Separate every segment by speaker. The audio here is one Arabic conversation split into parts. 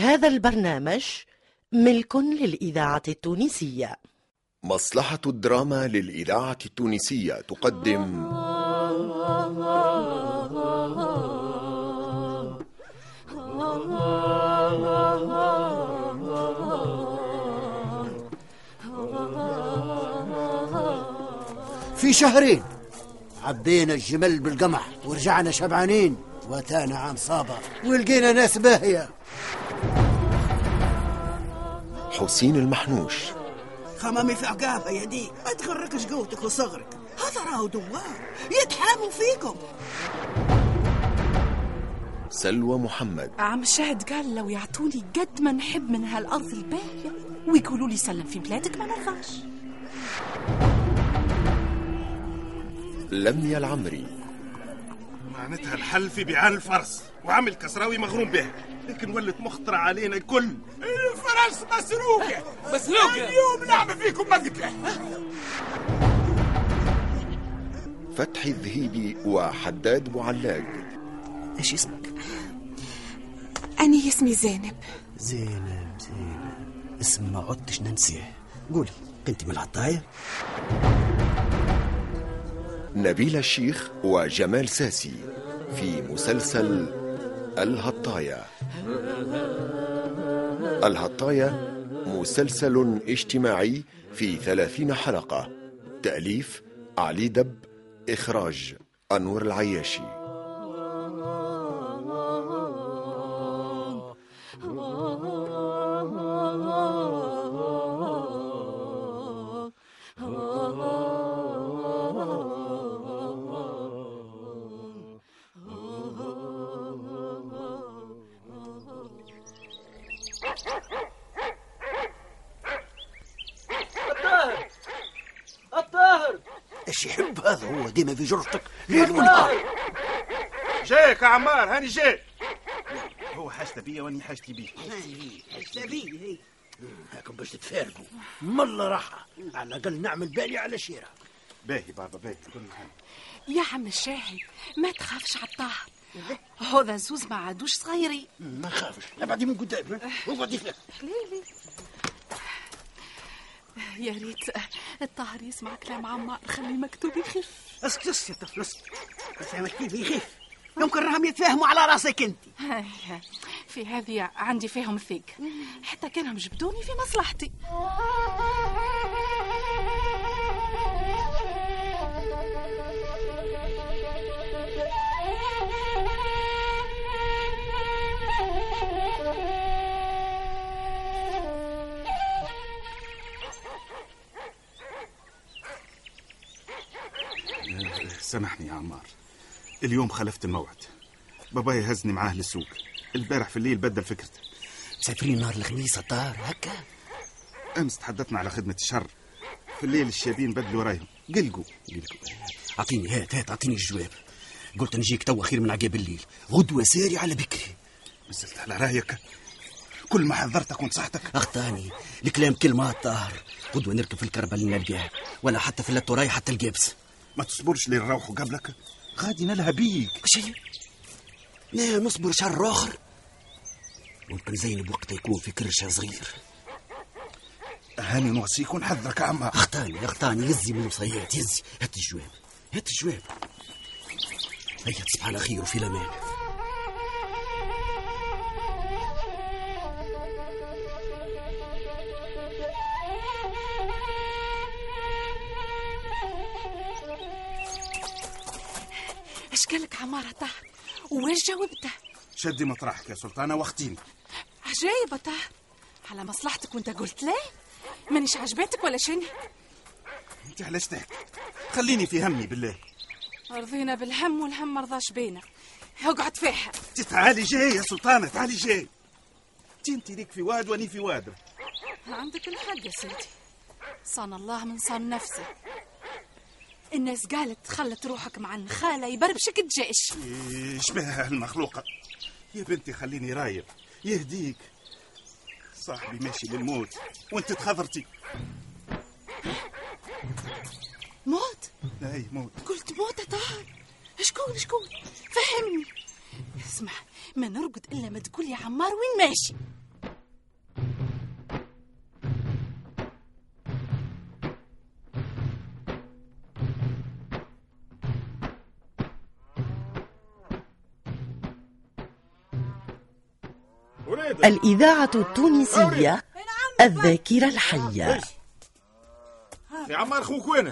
Speaker 1: هذا البرنامج ملك للإذاعة التونسية.
Speaker 2: مصلحة الدراما للإذاعة التونسية تقدم.
Speaker 3: في شهرين عبينا الجمل بالقمح ورجعنا شبعانين واتانا عام صابة ولقينا ناس باهية.
Speaker 2: حسين المحنوش.
Speaker 4: خمامي في عقافة يا دي ما تغركش قوتك وصغرك. هذا راهو دوار يتحاموا فيكم.
Speaker 2: سلوى محمد.
Speaker 5: عم شاهد قال لو يعطوني قد ما نحب من هالأرض الباهية ويقولوا لي سلم في بلادك ما نرضاش.
Speaker 2: لميا العمري.
Speaker 6: معناتها الحل في بيعان الفرس وعمل كسراوي مغروم به. لكن ولت مخطرة علينا الكل. الفرس مسروقة. مسروقة؟ اليوم نعمل فيكم مقتلة
Speaker 2: فتحي الذهيبي وحداد معلاق
Speaker 3: إيش اسمك؟
Speaker 5: أنا اسمي زينب.
Speaker 3: زينب زينب. اسم ما عدتش ننسيه. قولي كنت من العطاية؟
Speaker 2: نبيل الشيخ وجمال ساسي في مسلسل الهطاية الهطاية مسلسل اجتماعي في ثلاثين حلقة. تأليف علي دب إخراج أنور العياشي.
Speaker 3: هذا هو ديما في جرتك ليل ونهار
Speaker 6: جاك يا عمار هاني جاي هو حاجته بيا وأني حاجتي بيه
Speaker 4: سبيه
Speaker 3: هاكم باش تتفارقوا. ملا راحة. على الأقل نعمل بالي على شيرة.
Speaker 6: باهي بابا باهي كل حاجة
Speaker 5: يا عم الشاهد ما تخافش على الطاهر. هذا زوز ما عادوش صغيري
Speaker 3: ما خافش ابعدي من قدامي. اقعدي فيها
Speaker 5: حليلي يا ريت. الطاهر يسمع كلام عمار. خلي مكتوب يخف.
Speaker 4: اسكت اسكت يا طفل اسكت كيف يخف؟ يمكن راهم يتفاهموا على راسك انت.
Speaker 5: في هذه عندي فيهم ثق حتى كانهم جبدوني في مصلحتي.
Speaker 6: سامحني يا عمار. اليوم خلفت الموعد. بابايا هزني معاه للسوق. البارح في الليل بدل فكرته.
Speaker 3: مسافرين نهار الخميس الطار هكا؟
Speaker 6: أمس تحدثنا على خدمة الشر. في الليل الشابين بدلوا رايهم قلقوا.
Speaker 3: أعطيني هات هات أعطيني الجواب. قلت نجيك توا خير من عقاب الليل. غدوة ساري على بكري.
Speaker 6: نزلت على رايك. كل ما حذرتك ونصحتك
Speaker 3: أخطأني. الكلام كلمة طاهر غدوة نركب في الكربة اللي نلقاه ولا حتى في اللتوراي حتى القابس
Speaker 6: ما تصبرش لين نروحوا قبلك. غادي نلها بيك.
Speaker 3: شيء لا نصبر شهر آخر. ممكن زينب وقتها يكون في كرشها صغير.
Speaker 6: هاني نوصيك ونحذرك يا عمار
Speaker 3: أخطاني أخطاني. يزي من وصيات يزي هات الجواب هات الجواب. هيا تصبح على خير وفي
Speaker 5: الأمان. واش جاوبته
Speaker 6: شدي مطرحك يا سلطانة واختيني.
Speaker 5: عجايب طاهر على مصلحتك وانت قلت لا مانيش عجبتك ولا شنو؟
Speaker 6: انت علاش تحكي خليني في همي بالله.
Speaker 5: رضينا بالهم والهم مرضاش بينا. اقعد فيها.
Speaker 6: تعالي جاي يا سلطانة تعالي جاي. انت انت ليك في واد واني في واد.
Speaker 5: عندك الحق يا سيدي. صان الله من صان نفسه. الناس قالت خلت روحك مع النخالة يبربشك
Speaker 6: إيش بها هالمخلوقة؟ يا بنتي خليني رايب يهديك. صاحبي ماشي للموت. وانت تخضرتي
Speaker 5: موت؟
Speaker 6: أي موت.
Speaker 5: قلت موت يا طاهر. شكون شكون؟ فهمني. اسمع ما نرقد إلا ما تقول يا عمار وين ماشي.
Speaker 1: الإذاعة التونسية الذاكرة الحية.
Speaker 6: يا عمار خوك وين؟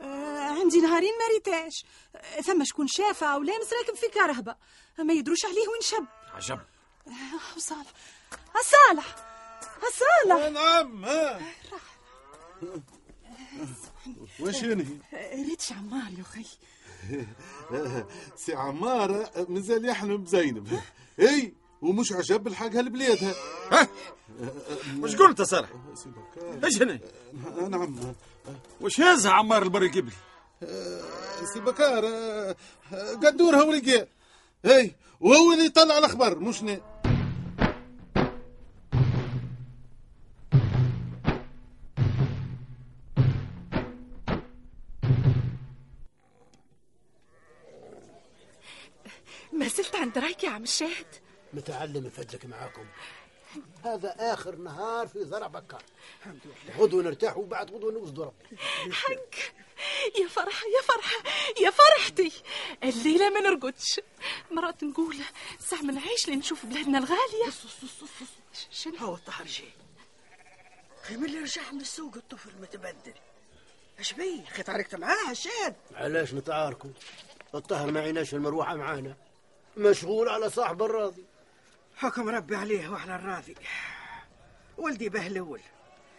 Speaker 5: آه عندي نهارين ما ريتاش آه، ثم شكون شافه أول أمس راكب في كرهبه ما يدروش عليه وين شب.
Speaker 3: عجب.
Speaker 5: آه، صالح. صالح. صالح.
Speaker 6: نعم ها. واش هنا
Speaker 5: ريتش عمار يا خي
Speaker 7: سي عمار مازال يحلم بزينب. اي ومش عجب الحاج هالبلاد
Speaker 6: ها؟ واش قلت يا صالح إيش هنا
Speaker 7: نعم.
Speaker 6: واش هذا عمار البر قبلي
Speaker 7: سي بكار آه، آه، قدورها ولقى اي وهو اللي يطلع الأخبار مش نا
Speaker 5: ما زلت عند رأيك يا عم الشاهد.
Speaker 8: متعلم يفدلك معاكم. هذا آخر نهار في زرع بكار. غدوة نرتاح وبعد غدوة نوصدوا ربي
Speaker 5: حق. يا فرحة يا فرحة يا فرحتي. الليلة ما نرقدش. مرات نقول ساعة ما نعيش لين نشوف بلادنا الغالية. شنو
Speaker 4: هو الطهر جاي أخي من اللي رجع من السوق الطفل متبدل. اش بيه أخي تعاركت معاه الشاد
Speaker 8: علاش نتعاركوا؟ الطهر ما عيناش المروحة معانا. مشغول على صاحب الراضي.
Speaker 4: حكم ربي عليه وعلى الراضي. ولدي بهلول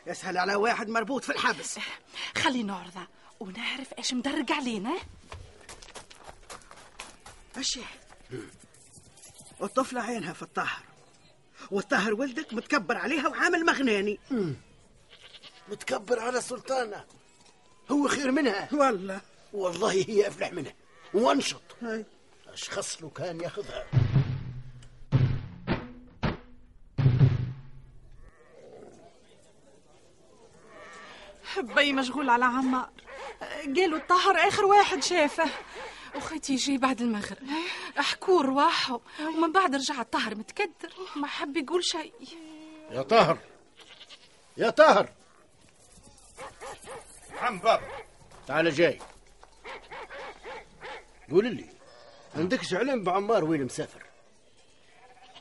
Speaker 4: يسهل على واحد مربوط في الحبس.
Speaker 5: خلي نعرضه ونعرف إيش مدرق علينا.
Speaker 4: الشاهد الطفلة عينها في الطهر. والطهر ولدك متكبر عليها وعامل مغناني.
Speaker 8: متكبر على سلطانة. هو خير منها؟
Speaker 4: والله.
Speaker 8: والله هي أفلح منها وانشط.
Speaker 4: هاي.
Speaker 8: أشخص له كان ياخذها.
Speaker 5: بي مشغول على عمار. قالوا الطهر آخر واحد شافه. وخيتي يجي بعد المغرب. حكوا رواحه ومن بعد رجع الطهر متكدر. ما حب يقول شيء.
Speaker 8: يا طاهر. يا طاهر.
Speaker 6: عم بابا.
Speaker 8: تعال جاي. قول لي عندكش علم بعمار وين مسافر؟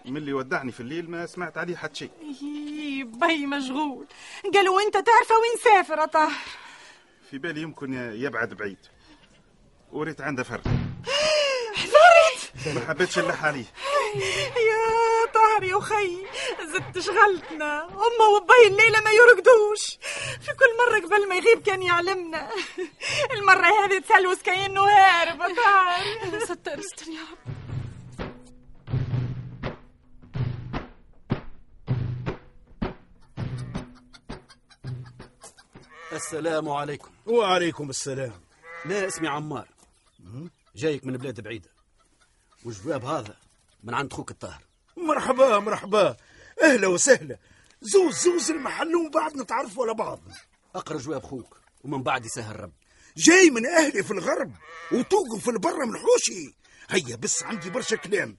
Speaker 6: من اللي ودعني في الليل ما سمعت عليه حد شيء.
Speaker 5: إيه، بي مشغول. قالوا أنت تعرفه وين سافر يا طهر
Speaker 6: في بالي يمكن يبعد بعيد. وريت عنده فرق.
Speaker 5: حضرت
Speaker 6: ما حبيتش نلح عليه
Speaker 5: يا طهر يا خي زدت شغلتنا. أمه وبي الليلة ما يرقدوش. في كل مرة قبل ما يغيب كان يعلمنا. المرة هذه تسلوس كأنه هارب يا طهر ستر استر يا رب.
Speaker 3: السلام عليكم.
Speaker 9: وعليكم السلام.
Speaker 3: لا اسمي عمار. جايك من بلاد بعيدة. والجواب هذا؟ من عند خوك الطاهر.
Speaker 9: مرحبا مرحبا. أهلا وسهلا. زوز زوز المحل ومن بعد نتعرفوا على بعض.
Speaker 3: اقرا جواب خوك ومن بعد يسهل رب.
Speaker 9: جاي من أهلي في الغرب وتوقف في البر من حوشي. هيا بس عندي برشا كلام.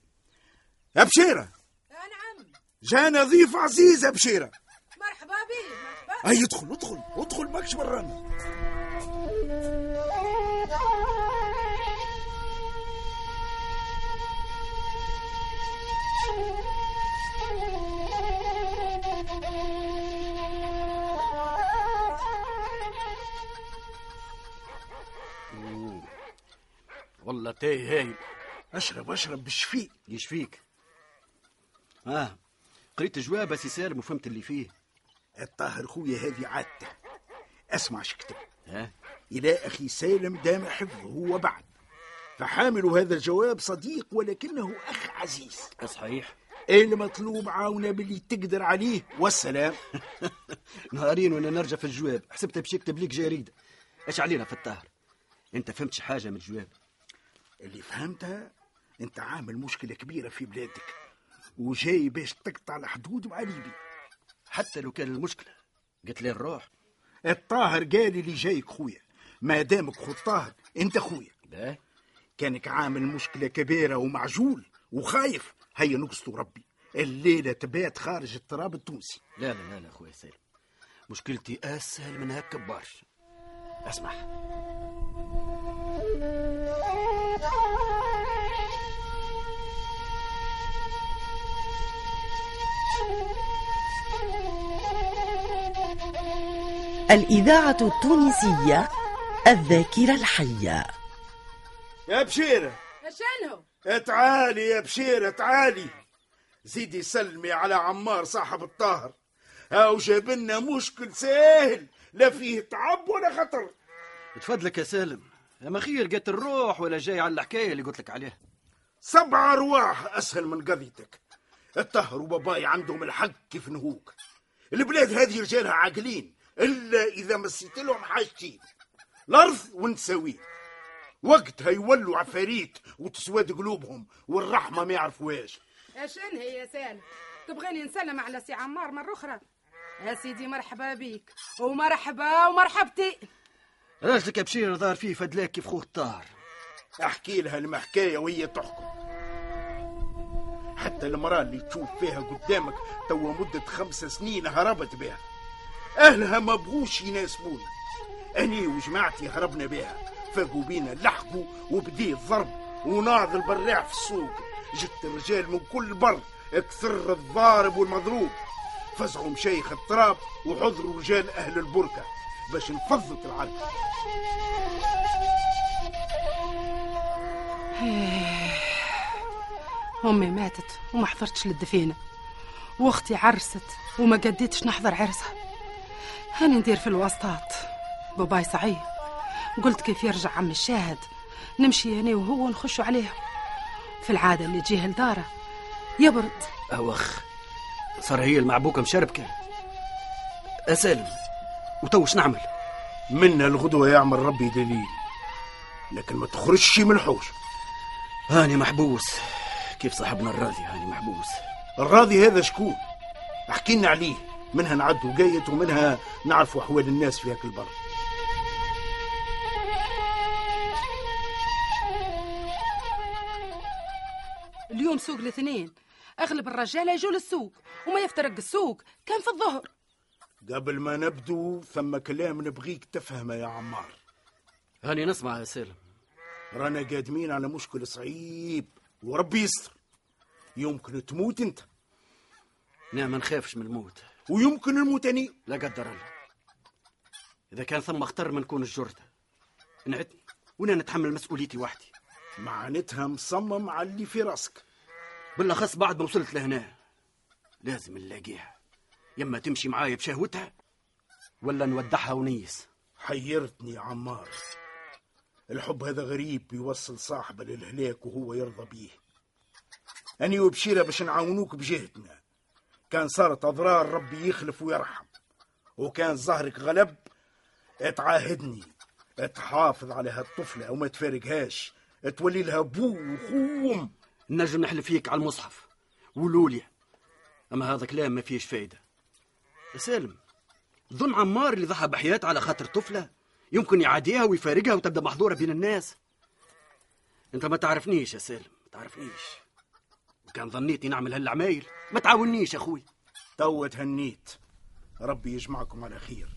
Speaker 9: يا بشيرة
Speaker 5: نعم.
Speaker 9: جانا ضيف عزيز يا بشيرة
Speaker 5: مرحبا بي
Speaker 9: هيا ادخل ادخل ادخل ماكش برانا.
Speaker 3: والله تاي هاي.
Speaker 9: أشرب أشرب بالشفي
Speaker 3: يشفيك. آه قريت جواب سي سالم وفهمت اللي فيه.
Speaker 9: الطاهر خويا هذه عادته. اسمع شكتب
Speaker 3: ها؟
Speaker 9: إلى أخي سالم دام حفظه وبعد فحامل هذا الجواب صديق ولكنه أخ عزيز.
Speaker 3: صحيح.
Speaker 9: المطلوب عاونه باللي تقدر عليه. والسلام.
Speaker 3: نهارين وأنا نرجع في الجواب. حسبته باش يكتب ليك جريدة. إيش علينا في الطاهر؟ انت فهمت شي حاجة من الجواب.
Speaker 9: اللي فهمتها انت عامل مشكلة كبيرة في بلادك. وجاي باش تقطع الحدود مع ليبي
Speaker 3: حتى لو كان المشكلة. قلت لي نروح
Speaker 9: الطاهر قال لي جايك خويا. ما دامك خو الطاهر انت خويا.
Speaker 3: لا
Speaker 9: كانك عامل مشكلة كبيرة ومعجول وخايف. هيا نقصدوا ربي. الليلة تبات خارج التراب التونسي.
Speaker 3: لا لا لا لا أخويا سالم. مشكلتي أسهل من هكا برشا اسمع
Speaker 1: الإذاعة التونسية الذاكرة الحية.
Speaker 9: يا بشيرة
Speaker 10: شنو؟
Speaker 9: تعالي يا بشيرة تعالي. زيدي سلمي على عمار صاحب الطاهر. هاو جاب لنا مشكل ساهل لا فيه تعب ولا خطر.
Speaker 3: تفضلك يا سالم. أما خير لقيت الروح ولا جاي على الحكاية اللي قلت لك عليها؟
Speaker 9: سبع أرواح أسهل من قضيتك. الطهر وباباي عندهم الحق كيف نهوك. البلاد هذه رجالها عاقلين. إلا إذا مسيت لهم حاجتين الأرض ونسويه وقتها يولوا عفاريت وتسود قلوبهم والرحمة ما يعرفوهاش
Speaker 10: شن هي يا سالم تبغيني نسلم على سي عمار مرة أخرى؟ يا سيدي مرحبا بيك. ومرحبا ومرحبتي.
Speaker 3: راجلك بشير ظهر فيه فدلاك كيف خوه الطاهر
Speaker 9: أحكي لها المحكاية وهي تحكم. حتى المرأة اللي تشوف فيها قدامك توا مدة خمس سنين هربت بها. أهلها ما بغوش يناسبونا. أني وجماعتي هربنا بها. فاقوا بينا لحقوا وبدي الضرب وناض البراع في السوق. جت الرجال من كل بر كثر الضارب والمضروب. فزعوا مشايخ التراب وحضروا رجال أهل البركة باش نفضت العركة
Speaker 10: أمي ماتت وما حضرتش للدفينة. وأختي عرست وما قديتش نحضر عرسها. هاني ندير في الوسطات؟ باباي صعيب قلت كيف يرجع عم الشاهد. نمشي أنا وهو نخشوا عليه. في العادة اللي تجيه لداره. يبرد.
Speaker 3: أوخ صار هي المعبوكة مشربكة. أسالم وتو وش نعمل
Speaker 9: منا الغدوة يعمل ربي دليل. لكن ما تخرجش من الحوش.
Speaker 3: هاني محبوس. كيف صاحبنا الراضي هاني محبوس؟
Speaker 9: الراضي هذا شكون؟ احكي لنا عليه. منها نعدوا قايت ومنها نعرفوا أحوال الناس في هاك البر.
Speaker 10: اليوم سوق الاثنين. أغلب الرجالة يجوا للسوق وما يفترق السوق. كان في الظهر.
Speaker 9: قبل ما نبدو ثم كلام نبغيك تفهمه يا عمار.
Speaker 3: هاني نسمع يا سالم.
Speaker 9: رانا قادمين على مشكل صعيب وربي يستر. يمكن تموت انت.
Speaker 3: نعم ما نخافش من الموت.
Speaker 9: ويمكن الموت أني
Speaker 3: لا قدر الله. إذا كان ثم اختر ما نكون الجردة نعتني وأنا نتحمل مسؤوليتي وحدي.
Speaker 9: معناتها مصمم على اللي في راسك.
Speaker 3: بالأخص بعد ما وصلت لهنا. لازم نلاقيها. يما تمشي معايا بشهوتها ولا نودعها ونيس.
Speaker 9: حيرتني يا عمار. الحب هذا غريب بيوصل صاحبه للهلاك وهو يرضى بيه. أني وبشيرة باش نعاونوك بجهتنا كان صارت أضرار ربي يخلف ويرحم. وكان ظهرك غلب اتعاهدني. تحافظ على هالطفلة وما تفارقهاش. تولي لها بو وخوم.
Speaker 3: نجم نحلف فيك على المصحف. ولوليا أما هذا كلام ما فيش فايدة. سالم ظن عمار اللي ضحى بحياته على خاطر طفلة. يمكن يعاديها ويفارقها وتبدأ محظورة بين الناس. أنت ما تعرفنيش يا سالم ما تعرفنيش. وكان ظنيتني نعمل هالعمايل. ما تعاونيش يا أخوي.
Speaker 9: توا تهنيت. ربي يجمعكم على خير.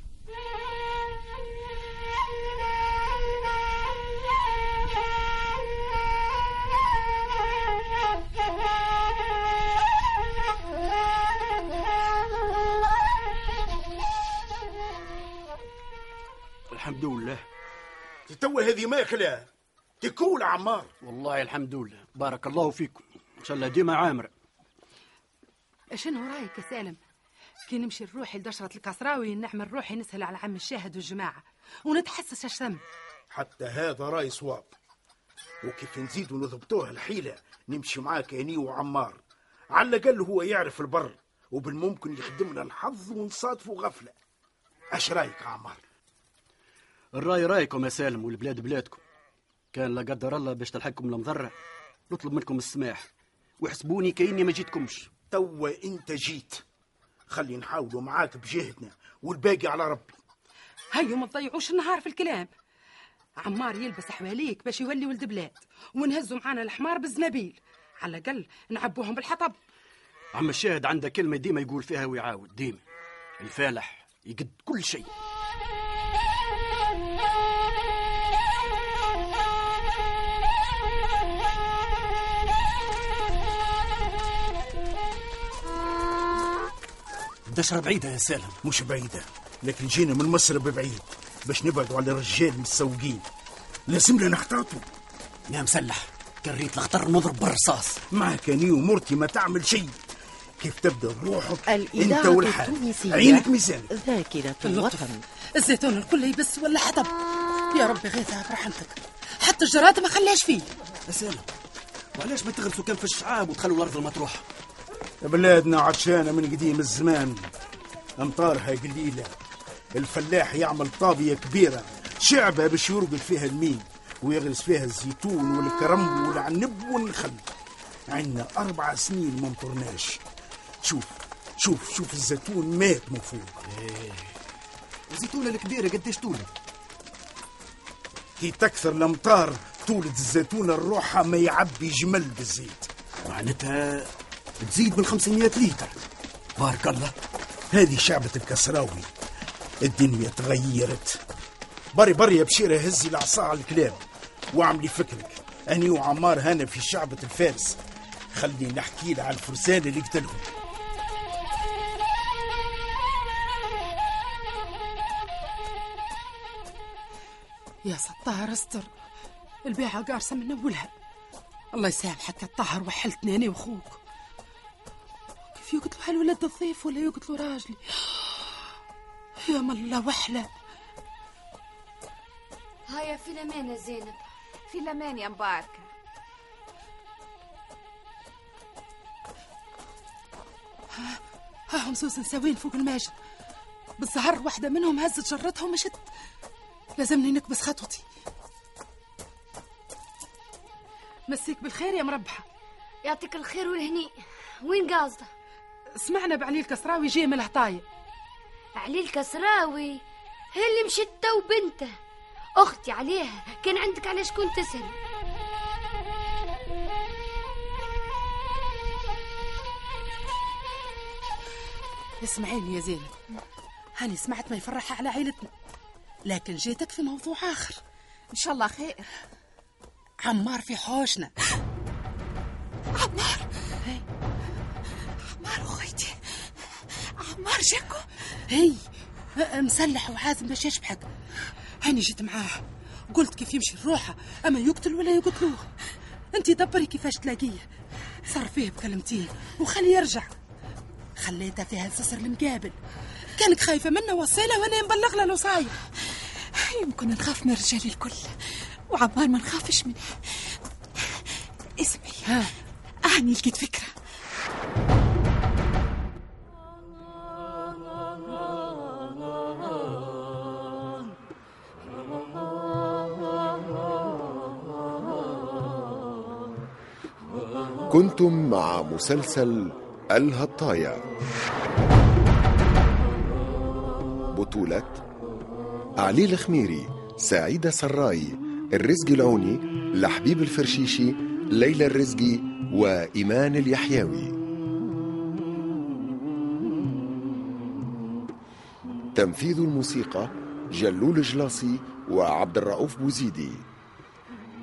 Speaker 3: الحمد لله.
Speaker 9: توا هذه ماكلة تكول عمار.
Speaker 3: والله الحمد لله. بارك الله فيكم. إن شاء الله. ديما عامره
Speaker 10: شنو رأيك يا سالم؟ كي نمشي نروحي لدشرة الكسراوي نعمل روحي نسهل على عم الشاهد والجماعة. ونتحسس اش ثم
Speaker 9: حتى هذا رأي صواب. وكيف نزيدوا نضبطوها الحيلة نمشي معاك أني وعمار. على الأقل هو يعرف البر وبالممكن يخدم لنا الحظ ونصادفوا غفلة. أش رأيك يا عمار؟
Speaker 3: الرأي رأيكم يا سالم والبلاد بلادكم. كان لا قدر الله باش تلحقكم المضرة نطلب منكم السماح. وحسبوني كأني ما جيتكمش.
Speaker 9: توا انت جيت. خلي نحاولوا معاك بجهدنا والباقي على ربي.
Speaker 10: هيو ما تضيعوش النهار في الكلام. عمار يلبس حواليك باش يولي ولد بلاد ونهزوا معانا الحمار بالزنابيل. على الأقل نعبوهم بالحطب.
Speaker 3: عم الشاهد عنده كلمة ديما يقول فيها ويعاود ديما. الفالح يقد كل شيء. الدشرة بعيدة يا سالم.
Speaker 9: مش بعيدة. لكن جينا من مصر ببعيد. باش نبعدوا على الرجال المتسوقين لازم لنا نحتاطوا
Speaker 3: يا مسلح كريت الخطر نضرب بالرصاص.
Speaker 9: معك أني ومرتي ما تعمل شيء. كيف تبدأ بروحك؟
Speaker 1: أنت
Speaker 9: والحال. عينك ميزان.
Speaker 1: ذاكرة الوطن.
Speaker 10: الزيتون الكل يبس ولا حطب. يا ربي غيثها برحمتك حتى الجراد ما خلاش فيه.
Speaker 3: يا سالم وعلاش ما تغرسوا كان في الشعاب وتخلوا الأرض المطروحة؟
Speaker 9: بلادنا عطشانة من قديم الزمان. امطارها قليلة. الفلاح يعمل طابية كبيرة. شعبه باش يرقل فيها المين ويغرس فيها الزيتون والكرم والعنب والنخل عندنا أربع سنين ما مطرناش. شوف شوف شوف الزيتون مات من فوق.
Speaker 3: الزيتونه الكبيره قديش طولها
Speaker 9: كي تكثر الأمطار تولد الزيتونه الروحة ما يعبي جمل بالزيت.
Speaker 3: معناتها تزيد من 500 لتر. بارك الله.
Speaker 9: هذه شعبة الكسراوي. الدنيا تغيرت بري بري يا بشيرة هزي العصا على الكلام. واعملي فكرك. أني وعمار هنا في شعبة الفارس. خلي نحكي على الفرسان اللي قتلهم.
Speaker 10: يا ستار استر. البيعة قارصة من أولها. الله يسامحك يا الطاهر وحلتني أنا وأخوك. كيف يقتلوا هالولد الضيف ولا يقتلوا راجلي. يا ملا وحلة.
Speaker 11: هيا في الامان يا زينب.
Speaker 12: في الامان يا مباركة.
Speaker 10: ها هم سوسن ساوين فوق الماجد بالظهر واحدة منهم هزت جرتها ومشت لازمني نكبس خطوتي. مسيك بالخير يا مربحة.
Speaker 11: يعطيك الخير والهنيء وين قاصدة؟
Speaker 10: سمعنا بعلي الكسراوي جاي من الهطاية
Speaker 11: علي الكسراوي هي اللي مشت تو بنته. أختي عليها. كان عندك على شكون تسأل؟
Speaker 10: اسمعيني يا زينب. هاني سمعت ما يفرحها على عيلتنا. لكن جيتك في موضوع آخر.
Speaker 12: إن شاء الله خير.
Speaker 10: عمار في حوشنا.
Speaker 5: عمار! عمار جاكو
Speaker 10: هي مسلح وعازم باش يشبحك. هاني جيت معاه. قلت كيف يمشي الروحة أما يقتل ولا يقتلوه. أنت دبري كيفاش تلاقيه. صار فيه بكلمتين وخليه يرجع. خليته فيها السسر المقابل كانك خايفة منه وصيلة وأنا نبلغ له الوصاية
Speaker 5: يمكن نخاف من الرجال الكل. وعمار ما نخافش منه. اسمعي
Speaker 10: ها.
Speaker 5: أني لقيت فكرة.
Speaker 2: كنتم مع مسلسل الهطاية بطولة علي الخميري سعيدة سراي الرزق العوني لحبيب الفرشيشي ليلى الرزقي وإيمان اليحيوي تنفيذ الموسيقى جلول جلاصي وعبد الرؤوف بوزيدي.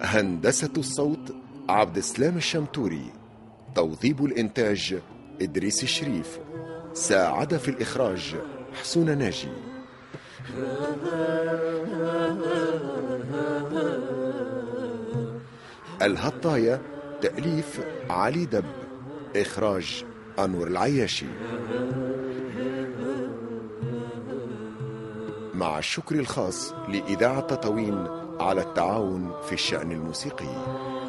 Speaker 2: هندسة الصوت عبد السلام الشمتوري. توظيب الإنتاج إدريس الشريف. ساعد في الإخراج حسون ناجي. الهطاية تأليف علي دب. إخراج أنور العياشي. مع الشكر الخاص لإذاعة تطاوين على التعاون في الشأن الموسيقي.